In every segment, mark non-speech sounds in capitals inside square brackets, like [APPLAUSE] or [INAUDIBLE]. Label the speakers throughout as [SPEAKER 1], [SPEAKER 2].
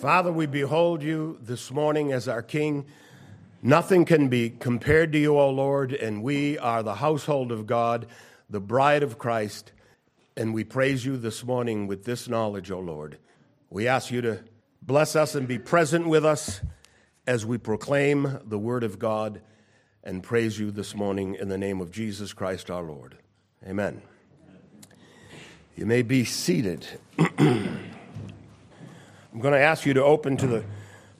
[SPEAKER 1] Father, we behold you this morning as our King. Nothing can be compared to you, O Lord, and we are the household of God, the bride of Christ, and we praise you this morning with this knowledge, O Lord. We ask you to bless us and be present with us as we proclaim the word of God and praise you this morning in the name of Jesus Christ our Lord. Amen. You may be seated. [CLEARS THROAT] I'm going to ask you to open to the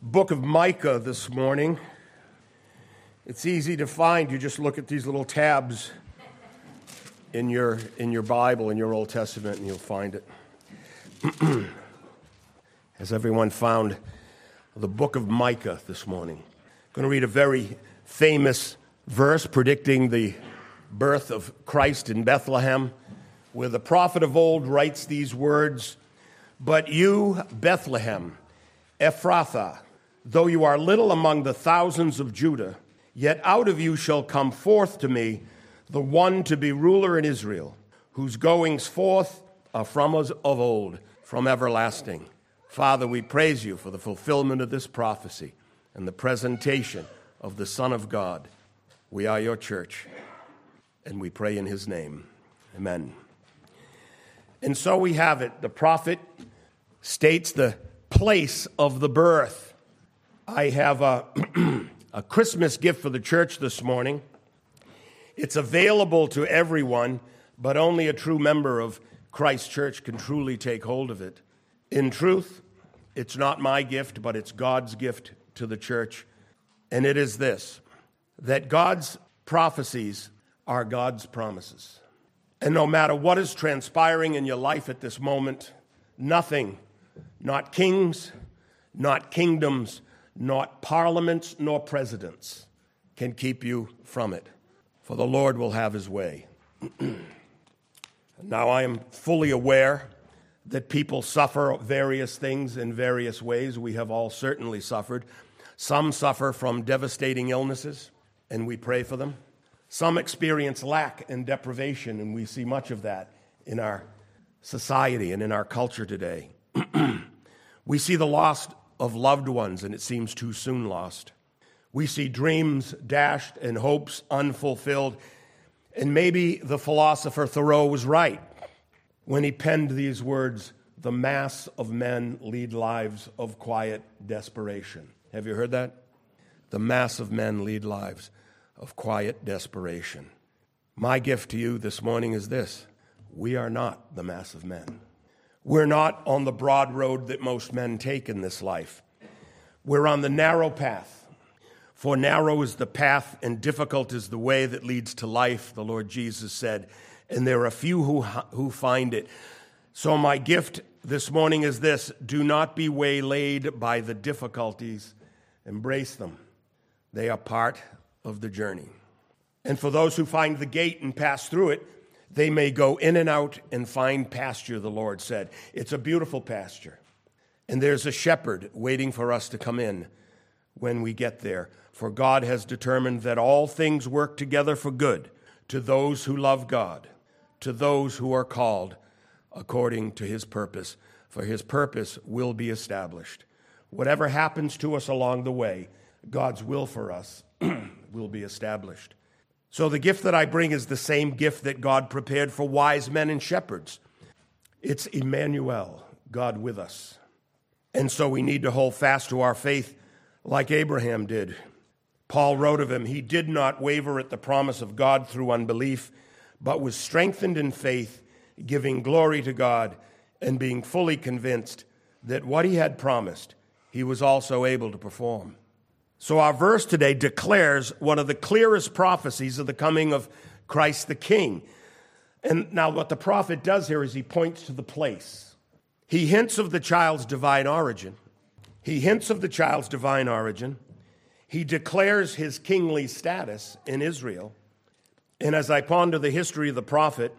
[SPEAKER 1] book of Micah this morning. It's easy to find. You just look at these little tabs in your, in your Bible, in your Old Testament, and you'll find it. [CLEARS THROAT] Has everyone found the book of Micah this morning? I'm going to read a very famous verse predicting the birth of Christ in Bethlehem, where the prophet of old writes these words but you, Bethlehem, Ephrathah, though you are little among the thousands of Judah, yet out of you shall come forth to me the one to be ruler in Israel, whose goings forth are from us of old, from everlasting. Father, we praise you for the fulfillment of this prophecy and the presentation of the Son of God. We are your church, and we pray in his name. Amen. And so we have it. The prophet states the place of the birth. I have a, [CLEARS THROAT] a Christmas gift for the church this morning. It's available to everyone, but only a true member of Christ Church can truly take hold of it. In truth, it's not my gift, but it's God's gift to the church. And it is this that God's prophecies are God's promises. And no matter what is transpiring in your life at this moment, nothing not kings, not kingdoms, not parliaments, nor presidents can keep you from it, for the Lord will have his way. [CLEARS THROAT] now, I am fully aware that people suffer various things in various ways. We have all certainly suffered. Some suffer from devastating illnesses, and we pray for them. Some experience lack and deprivation, and we see much of that in our society and in our culture today. [CLEARS THROAT] we see the loss of loved ones, and it seems too soon lost. We see dreams dashed and hopes unfulfilled. And maybe the philosopher Thoreau was right when he penned these words The mass of men lead lives of quiet desperation. Have you heard that? The mass of men lead lives of quiet desperation. My gift to you this morning is this we are not the mass of men. We're not on the broad road that most men take in this life. We're on the narrow path. For narrow is the path and difficult is the way that leads to life, the Lord Jesus said, and there are few who, who find it. So, my gift this morning is this do not be waylaid by the difficulties, embrace them. They are part of the journey. And for those who find the gate and pass through it, they may go in and out and find pasture, the Lord said. It's a beautiful pasture. And there's a shepherd waiting for us to come in when we get there. For God has determined that all things work together for good to those who love God, to those who are called according to his purpose. For his purpose will be established. Whatever happens to us along the way, God's will for us [CLEARS THROAT] will be established. So the gift that I bring is the same gift that God prepared for wise men and shepherds. It's Emmanuel, God with us. And so we need to hold fast to our faith like Abraham did. Paul wrote of him, he did not waver at the promise of God through unbelief, but was strengthened in faith, giving glory to God, and being fully convinced that what he had promised, he was also able to perform. So, our verse today declares one of the clearest prophecies of the coming of Christ the King. And now, what the prophet does here is he points to the place. He hints of the child's divine origin. He hints of the child's divine origin. He declares his kingly status in Israel. And as I ponder the history of the prophet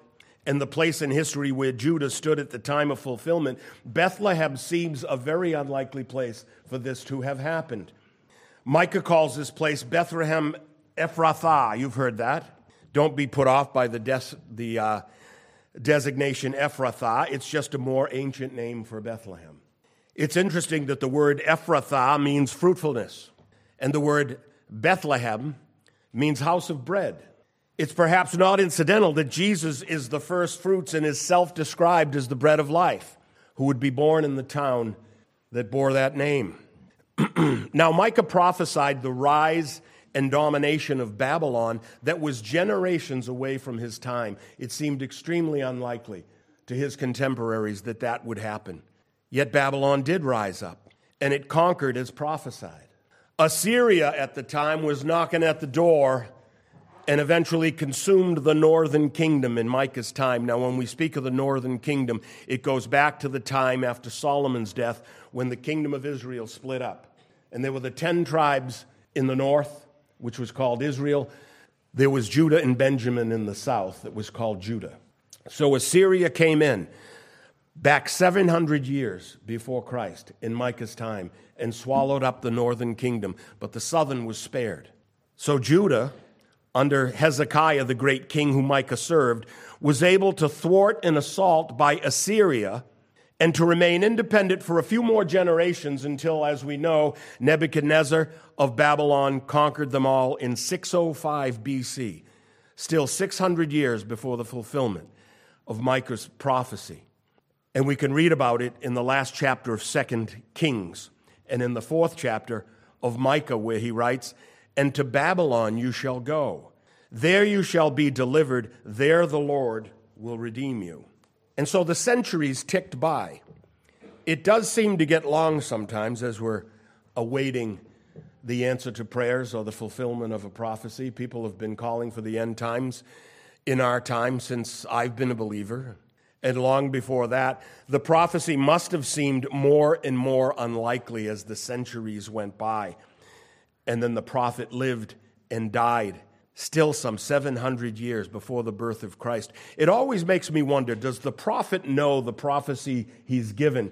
[SPEAKER 1] and the place in history where Judah stood at the time of fulfillment, Bethlehem seems a very unlikely place for this to have happened. Micah calls this place Bethlehem Ephrathah. You've heard that. Don't be put off by the, des- the uh, designation Ephrathah. It's just a more ancient name for Bethlehem. It's interesting that the word Ephrathah means fruitfulness, and the word Bethlehem means house of bread. It's perhaps not incidental that Jesus is the first fruits and is self described as the bread of life, who would be born in the town that bore that name. [CLEARS THROAT] now, Micah prophesied the rise and domination of Babylon that was generations away from his time. It seemed extremely unlikely to his contemporaries that that would happen. Yet Babylon did rise up, and it conquered as prophesied. Assyria at the time was knocking at the door and eventually consumed the northern kingdom in Micah's time. Now, when we speak of the northern kingdom, it goes back to the time after Solomon's death when the kingdom of Israel split up. And there were the 10 tribes in the north, which was called Israel. There was Judah and Benjamin in the south that was called Judah. So Assyria came in back 700 years before Christ in Micah's time and swallowed up the northern kingdom, but the southern was spared. So Judah, under Hezekiah, the great king whom Micah served, was able to thwart an assault by Assyria and to remain independent for a few more generations until, as we know, Nebuchadnezzar of Babylon conquered them all in 605 BC, still 600 years before the fulfillment of Micah's prophecy. And we can read about it in the last chapter of Second Kings and in the fourth chapter of Micah, where he writes, And to Babylon you shall go. There you shall be delivered. There the Lord will redeem you. And so the centuries ticked by. It does seem to get long sometimes as we're awaiting the answer to prayers or the fulfillment of a prophecy. People have been calling for the end times in our time since I've been a believer. And long before that, the prophecy must have seemed more and more unlikely as the centuries went by. And then the prophet lived and died still some 700 years before the birth of Christ. It always makes me wonder does the prophet know the prophecy he's given?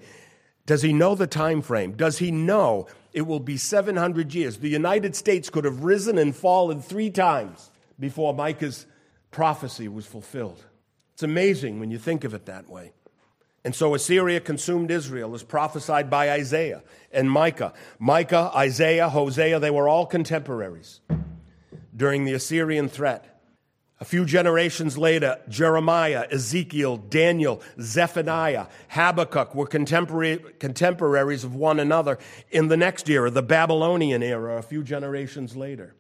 [SPEAKER 1] Does he know the time frame? Does he know it will be 700 years? The United States could have risen and fallen three times before Micah's prophecy was fulfilled. It's amazing when you think of it that way. And so Assyria consumed Israel as prophesied by Isaiah and Micah. Micah, Isaiah, Hosea, they were all contemporaries during the Assyrian threat. A few generations later, Jeremiah, Ezekiel, Daniel, Zephaniah, Habakkuk were contemporary, contemporaries of one another in the next era, the Babylonian era, a few generations later.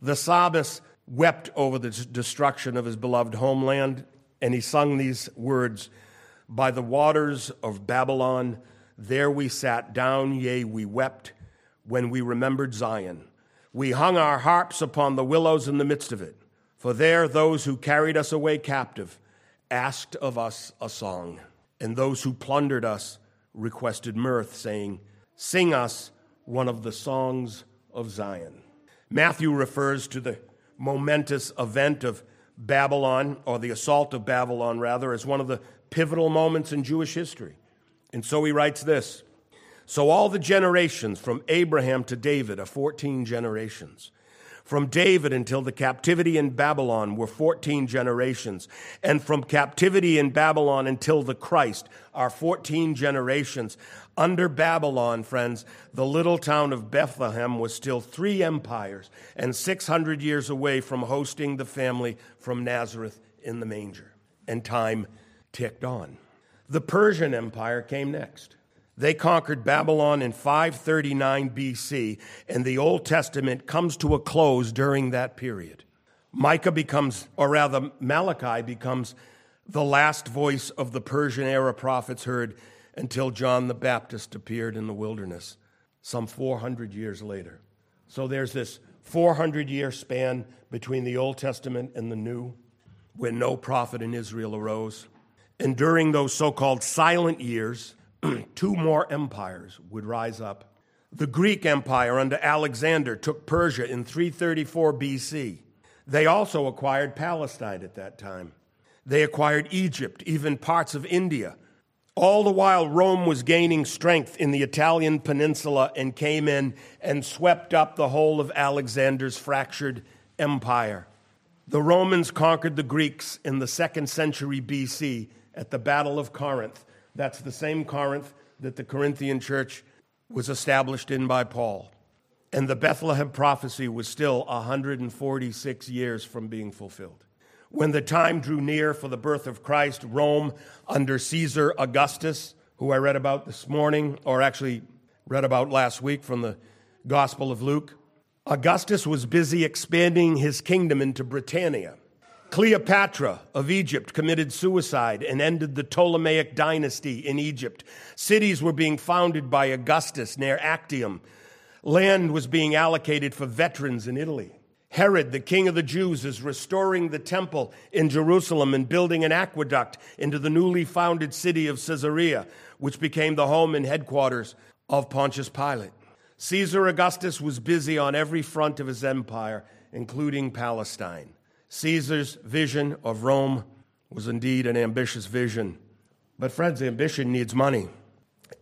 [SPEAKER 1] The psalmist wept over the destruction of his beloved homeland and he sung these words By the waters of Babylon, there we sat down, yea, we wept when we remembered Zion. We hung our harps upon the willows in the midst of it, for there those who carried us away captive asked of us a song, and those who plundered us requested mirth, saying, Sing us one of the songs of Zion. Matthew refers to the momentous event of Babylon, or the assault of Babylon, rather, as one of the pivotal moments in Jewish history. And so he writes this So all the generations from Abraham to David are 14 generations. From David until the captivity in Babylon were 14 generations. And from captivity in Babylon until the Christ are 14 generations. Under Babylon, friends, the little town of Bethlehem was still three empires and 600 years away from hosting the family from Nazareth in the manger. And time ticked on. The Persian Empire came next. They conquered Babylon in 539 BC, and the Old Testament comes to a close during that period. Micah becomes, or rather, Malachi becomes the last voice of the Persian era prophets heard until John the Baptist appeared in the wilderness some 400 years later. So there's this 400 year span between the Old Testament and the New when no prophet in Israel arose. And during those so called silent years, [CLEARS THROAT] two more empires would rise up. The Greek Empire under Alexander took Persia in 334 BC. They also acquired Palestine at that time. They acquired Egypt, even parts of India. All the while, Rome was gaining strength in the Italian peninsula and came in and swept up the whole of Alexander's fractured empire. The Romans conquered the Greeks in the second century BC at the Battle of Corinth that's the same Corinth that the Corinthian church was established in by Paul. And the Bethlehem prophecy was still 146 years from being fulfilled. When the time drew near for the birth of Christ, Rome, under Caesar Augustus, who I read about this morning, or actually read about last week from the Gospel of Luke, Augustus was busy expanding his kingdom into Britannia. Cleopatra of Egypt committed suicide and ended the Ptolemaic dynasty in Egypt. Cities were being founded by Augustus near Actium. Land was being allocated for veterans in Italy. Herod, the king of the Jews, is restoring the temple in Jerusalem and building an aqueduct into the newly founded city of Caesarea, which became the home and headquarters of Pontius Pilate. Caesar Augustus was busy on every front of his empire, including Palestine. Caesar's vision of Rome was indeed an ambitious vision. But, friends, ambition needs money.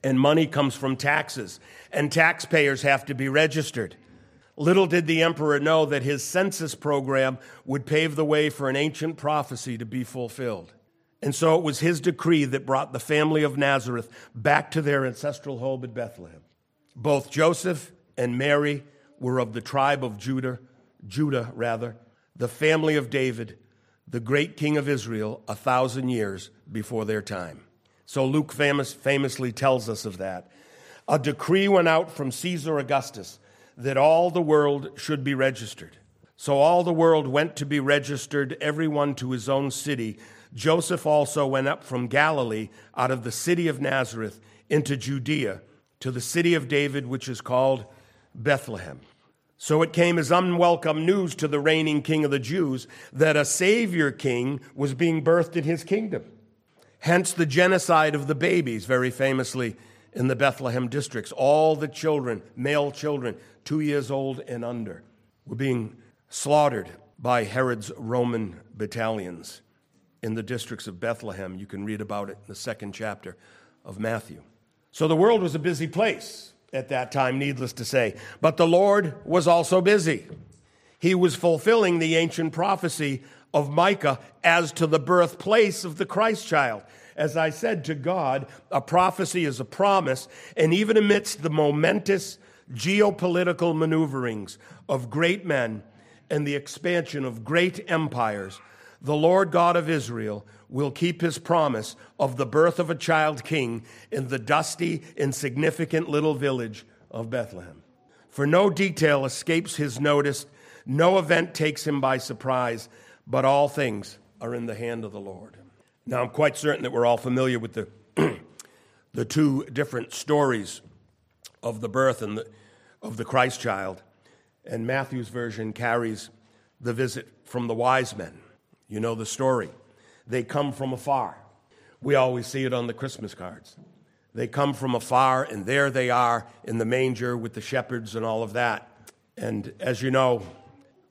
[SPEAKER 1] And money comes from taxes, and taxpayers have to be registered. Little did the emperor know that his census program would pave the way for an ancient prophecy to be fulfilled. And so it was his decree that brought the family of Nazareth back to their ancestral home in Bethlehem. Both Joseph and Mary were of the tribe of Judah, Judah rather, the family of David, the great king of Israel, a thousand years before their time. So Luke famous, famously tells us of that. A decree went out from Caesar Augustus that all the world should be registered. So all the world went to be registered, everyone to his own city. Joseph also went up from Galilee out of the city of Nazareth into Judea to the city of David, which is called Bethlehem so it came as unwelcome news to the reigning king of the Jews that a Savior king was being birthed in his kingdom. Hence the genocide of the babies, very famously in the Bethlehem districts. All the children, male children, two years old and under, were being slaughtered by Herod's Roman battalions in the districts of Bethlehem. You can read about it in the second chapter of Matthew. So the world was a busy place at that time, needless to say. But the Lord was also busy. He was fulfilling the ancient prophecy of Micah as to the birthplace of the Christ child. As I said to God, a prophecy is a promise, and even amidst the momentous geopolitical maneuverings of great men and the expansion of great empires, the Lord God of Israel will keep his promise of the birth of a child king in the dusty, insignificant little village of Bethlehem. For no detail escapes his notice, no event takes him by surprise, but all things are in the hand of the Lord. Now, I'm quite certain that we're all familiar with the, [CLEARS THROAT] the two different stories of the birth and the, of the Christ child, and Matthew's version carries the visit from the wise men. You know the story. They come from afar. We always see it on the Christmas cards. They come from afar, and there they are in the manger with the shepherds and all of that. And as you know,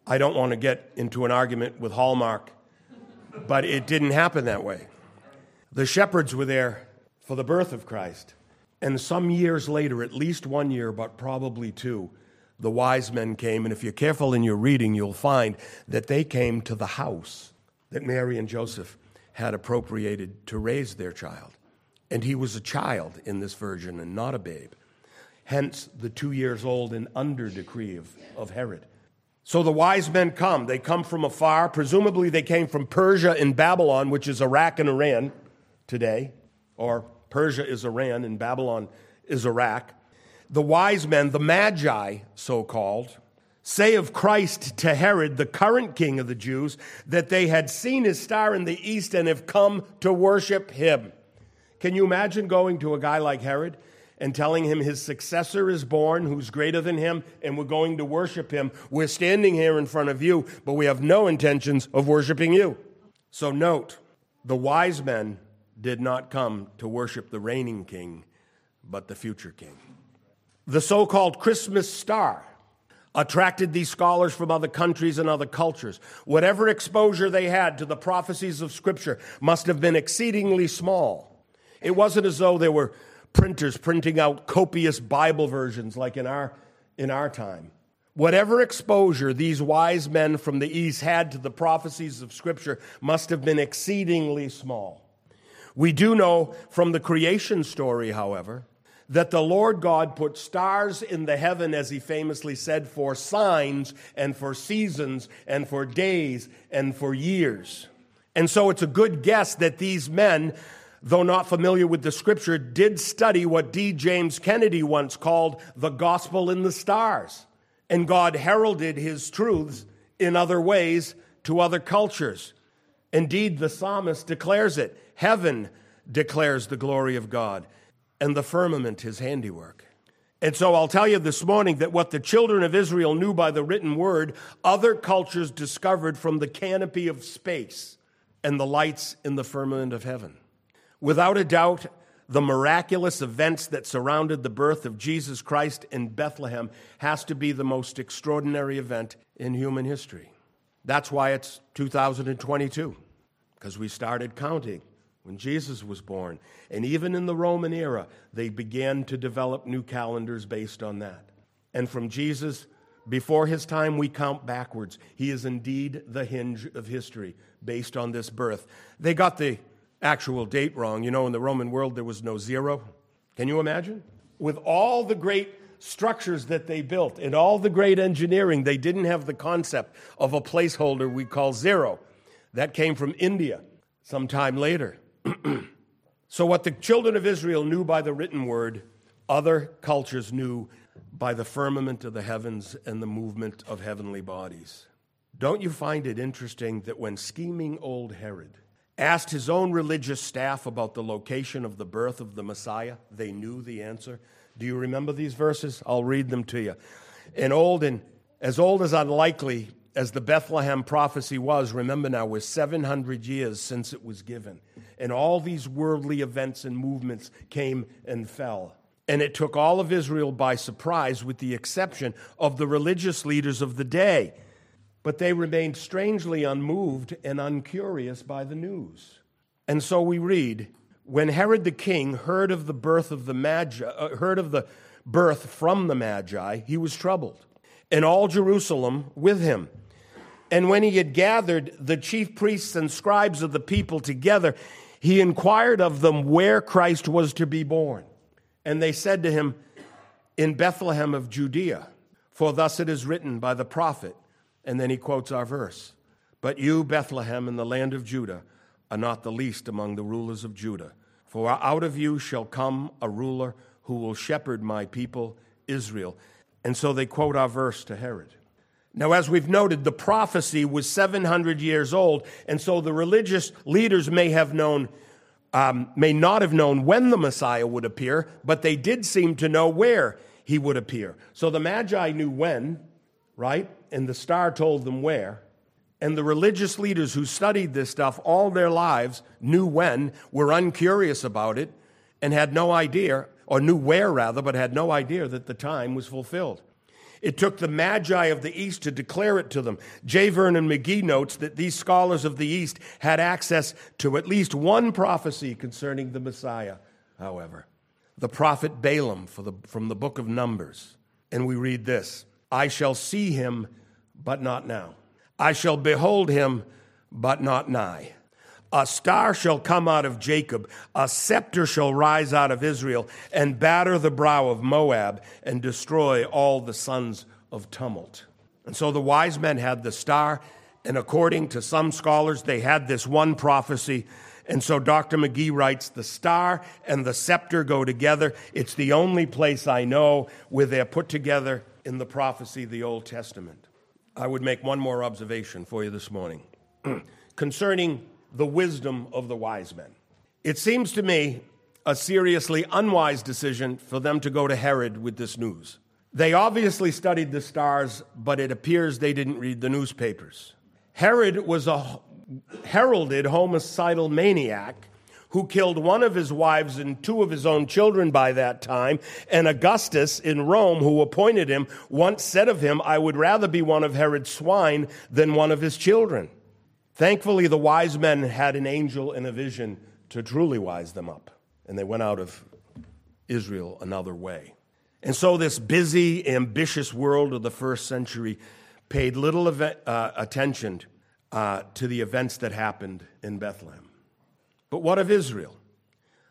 [SPEAKER 1] I don't want to get into an argument with Hallmark, but it didn't happen that way. The shepherds were there for the birth of Christ. And some years later, at least one year, but probably two, the wise men came. And if you're careful in your reading, you'll find that they came to the house that Mary and Joseph had appropriated to raise their child. And he was a child in this version and not a babe. Hence the two years old and under decree of, of Herod. So the wise men come. They come from afar. Presumably, they came from Persia and Babylon, which is Iraq and Iran today, or Persia is Iran and Babylon is Iraq. The wise men, the magi, so called, say of Christ to Herod, the current king of the Jews, that they had seen his star in the east and have come to worship him. Can you imagine going to a guy like Herod and telling him his successor is born, who's greater than him, and we're going to worship him? We're standing here in front of you, but we have no intentions of worshiping you. So note, the wise men did not come to worship the reigning king, but the future king. The so called Christmas star attracted these scholars from other countries and other cultures. Whatever exposure they had to the prophecies of Scripture must have been exceedingly small. It wasn't as though there were printers printing out copious Bible versions like in our, in our time. Whatever exposure these wise men from the East had to the prophecies of Scripture must have been exceedingly small. We do know from the creation story, however, that the Lord God put stars in the heaven, as he famously said, for signs and for seasons and for days and for years. And so it's a good guess that these men, though not familiar with the scripture, did study what D. James Kennedy once called the gospel in the stars. And God heralded his truths in other ways to other cultures. Indeed, the psalmist declares it Heaven declares the glory of God and the firmament his handiwork. And so I'll tell you this morning that what the children of Israel knew by the written word, other cultures discovered from the canopy of space and the lights in the firmament of heaven. Without a doubt, the miraculous events that surrounded the birth of Jesus Christ in Bethlehem has to be the most extraordinary event in human history. That's why it's 2022, because we started counting when Jesus was born. And even in the Roman era, they began to develop new calendars based on that. And from Jesus, before his time, we count backwards. He is indeed the hinge of history based on this birth. They got the actual date wrong. You know, in the Roman world, there was no zero. Can you imagine? With all the great structures that they built and all the great engineering, they didn't have the concept of a placeholder we call zero. That came from India sometime later. So, what the children of Israel knew by the written word, other cultures knew by the firmament of the heavens and the movement of heavenly bodies. Don't you find it interesting that when scheming old Herod asked his own religious staff about the location of the birth of the Messiah, they knew the answer? Do you remember these verses? I'll read them to you. In old and as old as unlikely as the Bethlehem prophecy was, remember now, we're 700 years since it was given. And all these worldly events and movements came and fell. And it took all of Israel by surprise, with the exception of the religious leaders of the day. But they remained strangely unmoved and uncurious by the news. And so we read when Herod the king heard of the birth of the Magi, uh, heard of the birth from the Magi, he was troubled, and all Jerusalem with him. And when he had gathered the chief priests and scribes of the people together, he inquired of them where Christ was to be born. And they said to him, In Bethlehem of Judea, for thus it is written by the prophet. And then he quotes our verse But you, Bethlehem, in the land of Judah, are not the least among the rulers of Judah. For out of you shall come a ruler who will shepherd my people, Israel. And so they quote our verse to Herod. Now, as we've noted, the prophecy was 700 years old, and so the religious leaders may have known, um, may not have known when the Messiah would appear, but they did seem to know where he would appear. So the Magi knew when, right? And the star told them where. And the religious leaders who studied this stuff all their lives knew when, were uncurious about it, and had no idea, or knew where rather, but had no idea that the time was fulfilled. It took the Magi of the East to declare it to them. J. Vernon McGee notes that these scholars of the East had access to at least one prophecy concerning the Messiah, however. The prophet Balaam the, from the book of Numbers. And we read this I shall see him, but not now. I shall behold him, but not nigh. A star shall come out of Jacob, a scepter shall rise out of Israel, and batter the brow of Moab, and destroy all the sons of tumult. And so the wise men had the star, and according to some scholars, they had this one prophecy. And so Dr. McGee writes the star and the scepter go together. It's the only place I know where they're put together in the prophecy of the Old Testament. I would make one more observation for you this morning [CLEARS THROAT] concerning the wisdom of the wise men. It seems to me a seriously unwise decision for them to go to Herod with this news. They obviously studied the stars, but it appears they didn't read the newspapers. Herod was a heralded homicidal maniac who killed one of his wives and two of his own children by that time. And Augustus in Rome, who appointed him, once said of him, I would rather be one of Herod's swine than one of his children. Thankfully, the wise men had an angel and a vision to truly wise them up, and they went out of Israel another way. And so, this busy, ambitious world of the first century paid little event, uh, attention uh, to the events that happened in Bethlehem. But what of Israel?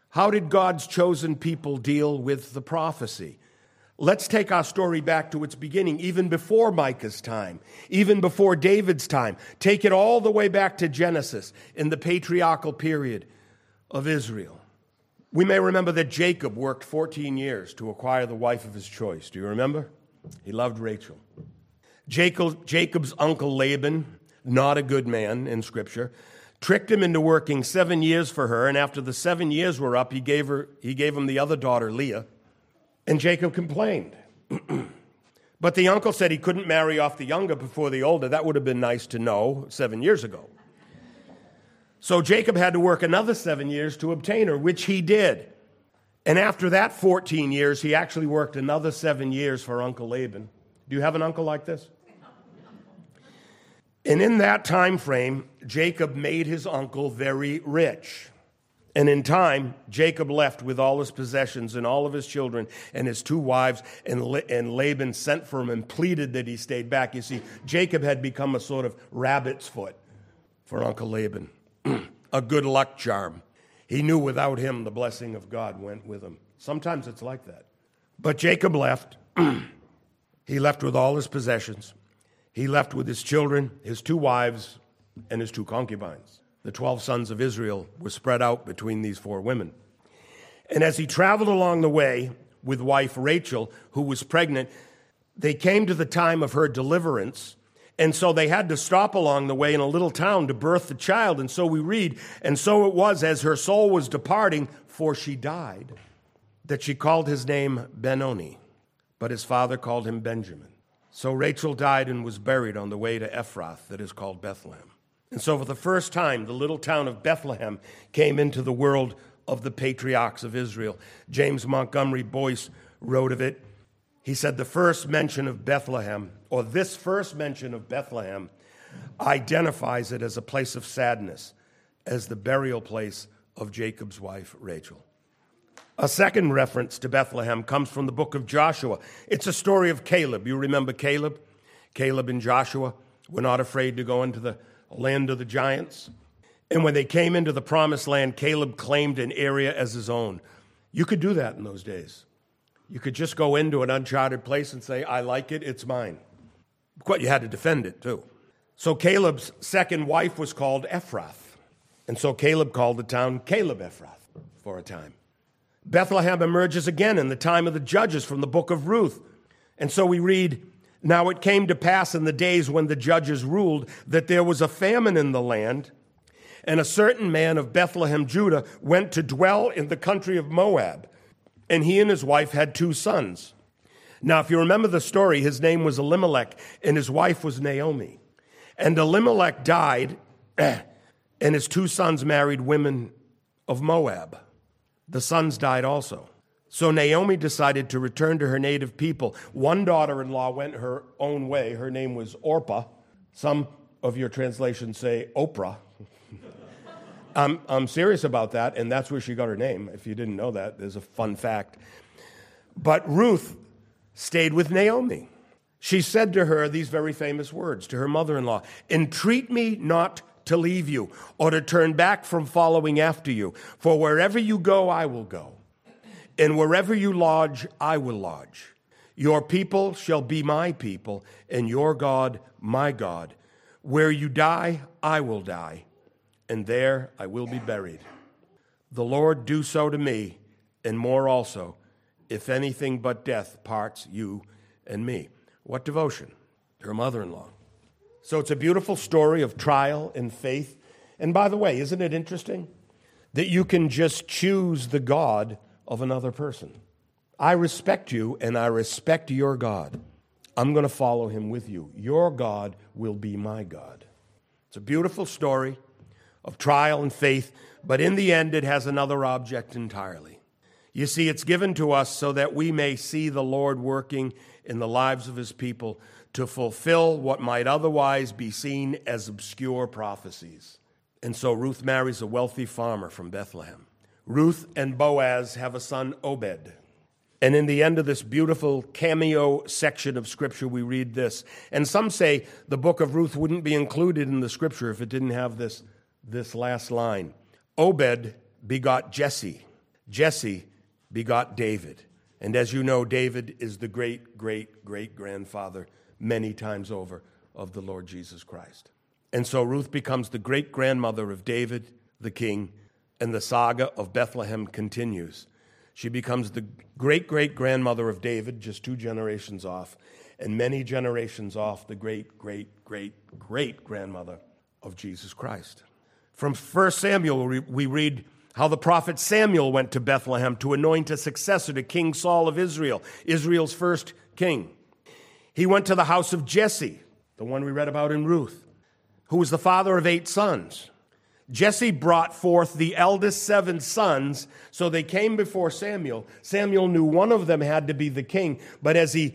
[SPEAKER 1] How did God's chosen people deal with the prophecy? Let's take our story back to its beginning, even before Micah's time, even before David's time. Take it all the way back to Genesis in the patriarchal period of Israel. We may remember that Jacob worked 14 years to acquire the wife of his choice. Do you remember? He loved Rachel. Jacob, Jacob's uncle Laban, not a good man in Scripture, tricked him into working seven years for her, and after the seven years were up, he gave, her, he gave him the other daughter, Leah. And Jacob complained. [CLEARS THROAT] but the uncle said he couldn't marry off the younger before the older. That would have been nice to know seven years ago. So Jacob had to work another seven years to obtain her, which he did. And after that 14 years, he actually worked another seven years for Uncle Laban. Do you have an uncle like this? And in that time frame, Jacob made his uncle very rich. And in time, Jacob left with all his possessions and all of his children and his two wives, and, and Laban sent for him and pleaded that he stayed back. You see, Jacob had become a sort of rabbit's foot for Uncle Laban, [CLEARS THROAT] a good luck charm. He knew without him, the blessing of God went with him. Sometimes it's like that. But Jacob left. [CLEARS THROAT] he left with all his possessions. He left with his children, his two wives, and his two concubines the 12 sons of Israel were spread out between these four women. And as he traveled along the way with wife Rachel, who was pregnant, they came to the time of her deliverance. And so they had to stop along the way in a little town to birth the child. And so we read, and so it was as her soul was departing, for she died, that she called his name Benoni, but his father called him Benjamin. So Rachel died and was buried on the way to Ephrath, that is called Bethlehem. And so, for the first time, the little town of Bethlehem came into the world of the patriarchs of Israel. James Montgomery Boice wrote of it. He said, The first mention of Bethlehem, or this first mention of Bethlehem, identifies it as a place of sadness, as the burial place of Jacob's wife, Rachel. A second reference to Bethlehem comes from the book of Joshua. It's a story of Caleb. You remember Caleb? Caleb and Joshua were not afraid to go into the land of the giants. And when they came into the promised land, Caleb claimed an area as his own. You could do that in those days. You could just go into an uncharted place and say, I like it, it's mine. But you had to defend it too. So Caleb's second wife was called Ephrath. And so Caleb called the town Caleb Ephrath for a time. Bethlehem emerges again in the time of the judges from the book of Ruth. And so we read, now it came to pass in the days when the judges ruled that there was a famine in the land, and a certain man of Bethlehem, Judah, went to dwell in the country of Moab, and he and his wife had two sons. Now, if you remember the story, his name was Elimelech, and his wife was Naomi. And Elimelech died, [CLEARS THROAT] and his two sons married women of Moab. The sons died also. So Naomi decided to return to her native people. One daughter in law went her own way. Her name was Orpah. Some of your translations say Oprah. [LAUGHS] I'm, I'm serious about that, and that's where she got her name. If you didn't know that, there's a fun fact. But Ruth stayed with Naomi. She said to her these very famous words to her mother in law Entreat me not to leave you or to turn back from following after you, for wherever you go, I will go and wherever you lodge, I will lodge. Your people shall be my people, and your God my God. Where you die, I will die, and there I will be buried. The Lord do so to me, and more also, if anything but death parts you and me. What devotion? Her mother in law. So it's a beautiful story of trial and faith. And by the way, isn't it interesting that you can just choose the God of another person. I respect you and I respect your God. I'm going to follow him with you. Your God will be my God. It's a beautiful story of trial and faith, but in the end, it has another object entirely. You see, it's given to us so that we may see the Lord working in the lives of his people to fulfill what might otherwise be seen as obscure prophecies. And so Ruth marries a wealthy farmer from Bethlehem. Ruth and Boaz have a son, Obed. And in the end of this beautiful cameo section of Scripture, we read this. And some say the book of Ruth wouldn't be included in the Scripture if it didn't have this, this last line Obed begot Jesse. Jesse begot David. And as you know, David is the great, great, great grandfather many times over of the Lord Jesus Christ. And so Ruth becomes the great grandmother of David, the king, and the saga of Bethlehem continues. She becomes the great great grandmother of David, just two generations off, and many generations off, the great great great great grandmother of Jesus Christ. From 1 Samuel, we read how the prophet Samuel went to Bethlehem to anoint a successor to King Saul of Israel, Israel's first king. He went to the house of Jesse, the one we read about in Ruth, who was the father of eight sons. Jesse brought forth the eldest seven sons, so they came before Samuel. Samuel knew one of them had to be the king, but as he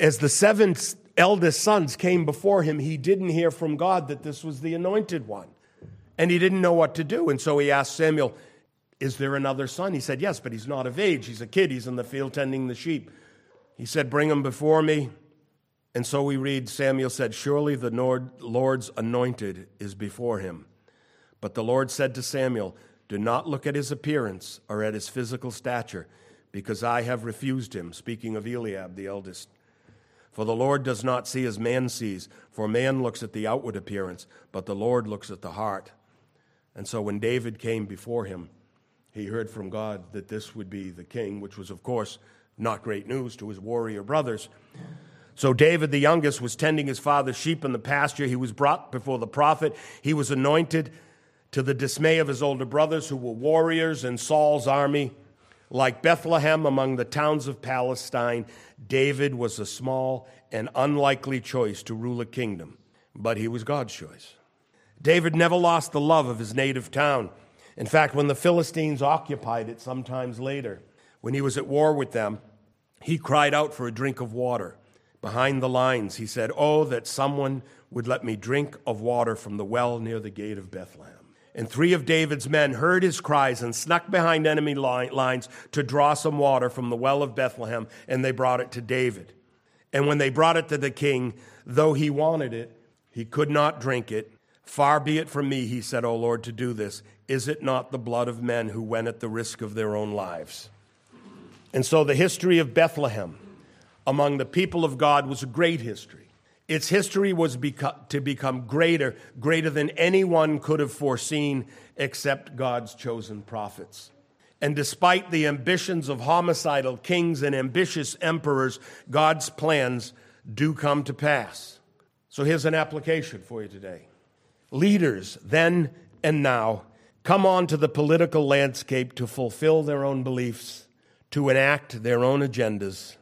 [SPEAKER 1] as the seven eldest sons came before him, he didn't hear from God that this was the anointed one. And he didn't know what to do, and so he asked Samuel, is there another son? He said, Yes, but he's not of age. He's a kid. He's in the field tending the sheep. He said, Bring him before me. And so we read Samuel said, Surely the Lord's anointed is before him. But the Lord said to Samuel, Do not look at his appearance or at his physical stature, because I have refused him. Speaking of Eliab, the eldest. For the Lord does not see as man sees, for man looks at the outward appearance, but the Lord looks at the heart. And so when David came before him, he heard from God that this would be the king, which was, of course, not great news to his warrior brothers. So David, the youngest, was tending his father's sheep in the pasture. He was brought before the prophet. He was anointed to the dismay of his older brothers, who were warriors in Saul's army. Like Bethlehem among the towns of Palestine, David was a small and unlikely choice to rule a kingdom, but he was God's choice. David never lost the love of his native town. In fact, when the Philistines occupied it sometimes later, when he was at war with them, he cried out for a drink of water. Behind the lines, he said, Oh, that someone would let me drink of water from the well near the gate of Bethlehem. And three of David's men heard his cries and snuck behind enemy lines to draw some water from the well of Bethlehem, and they brought it to David. And when they brought it to the king, though he wanted it, he could not drink it. Far be it from me, he said, O Lord, to do this. Is it not the blood of men who went at the risk of their own lives? And so the history of Bethlehem among the people of God was a great history. Its history was beco- to become greater, greater than anyone could have foreseen except God's chosen prophets. And despite the ambitions of homicidal kings and ambitious emperors, God's plans do come to pass. So here's an application for you today. Leaders, then and now, come onto the political landscape to fulfill their own beliefs, to enact their own agendas.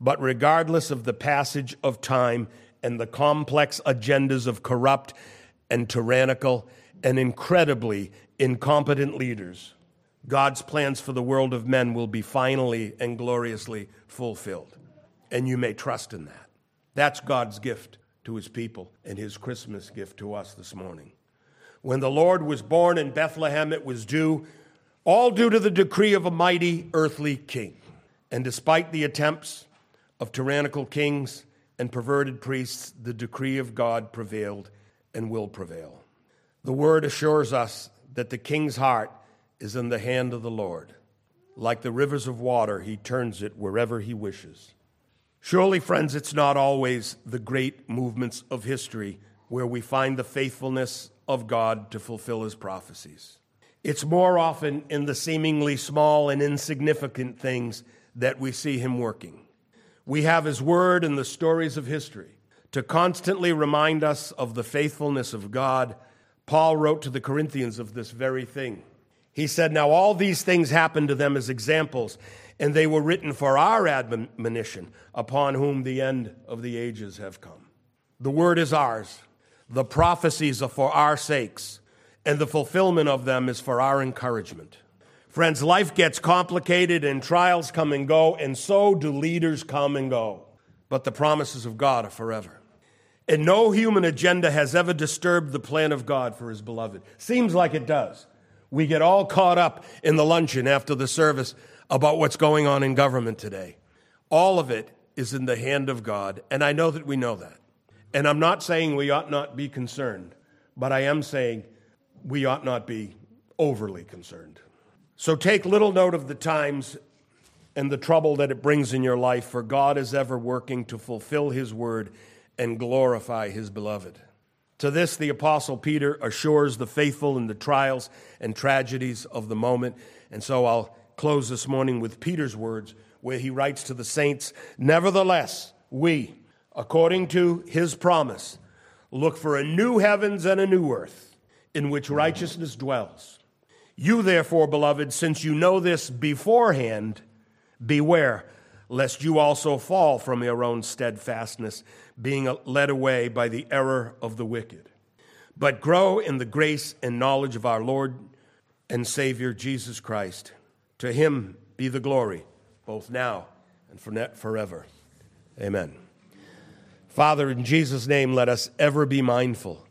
[SPEAKER 1] But regardless of the passage of time and the complex agendas of corrupt and tyrannical and incredibly incompetent leaders, God's plans for the world of men will be finally and gloriously fulfilled. And you may trust in that. That's God's gift to his people and his Christmas gift to us this morning. When the Lord was born in Bethlehem, it was due, all due to the decree of a mighty earthly king. And despite the attempts of tyrannical kings and perverted priests, the decree of God prevailed and will prevail. The word assures us that the king's heart is in the hand of the Lord. Like the rivers of water, he turns it wherever he wishes. Surely, friends, it's not always the great movements of history where we find the faithfulness of God to fulfill his prophecies. It's more often in the seemingly small and insignificant things that we see him working. We have his word and the stories of history to constantly remind us of the faithfulness of God. Paul wrote to the Corinthians of this very thing. He said, Now all these things happened to them as examples, and they were written for our admonition, upon whom the end of the ages have come. The word is ours. The prophecies are for our sakes, and the fulfillment of them is for our encouragement. Friends, life gets complicated and trials come and go, and so do leaders come and go. But the promises of God are forever. And no human agenda has ever disturbed the plan of God for his beloved. Seems like it does. We get all caught up in the luncheon after the service about what's going on in government today. All of it is in the hand of God, and I know that we know that. And I'm not saying we ought not be concerned, but I am saying we ought not be overly concerned. So take little note of the times and the trouble that it brings in your life, for God is ever working to fulfill his word and glorify his beloved. To this, the Apostle Peter assures the faithful in the trials and tragedies of the moment. And so I'll close this morning with Peter's words, where he writes to the saints Nevertheless, we, according to his promise, look for a new heavens and a new earth in which righteousness dwells. You, therefore, beloved, since you know this beforehand, beware lest you also fall from your own steadfastness, being led away by the error of the wicked. But grow in the grace and knowledge of our Lord and Savior Jesus Christ. To him be the glory, both now and forever. Amen. Father, in Jesus' name, let us ever be mindful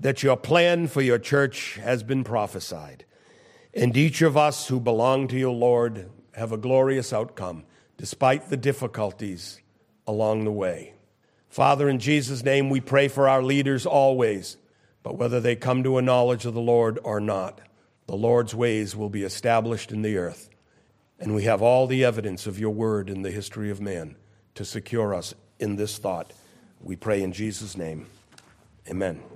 [SPEAKER 1] that your plan for your church has been prophesied, and each of us who belong to your Lord have a glorious outcome despite the difficulties along the way. Father, in Jesus' name, we pray for our leaders always, but whether they come to a knowledge of the Lord or not, the Lord's ways will be established in the earth. And we have all the evidence of your word in the history of man to secure us in this thought. We pray in Jesus' name. Amen.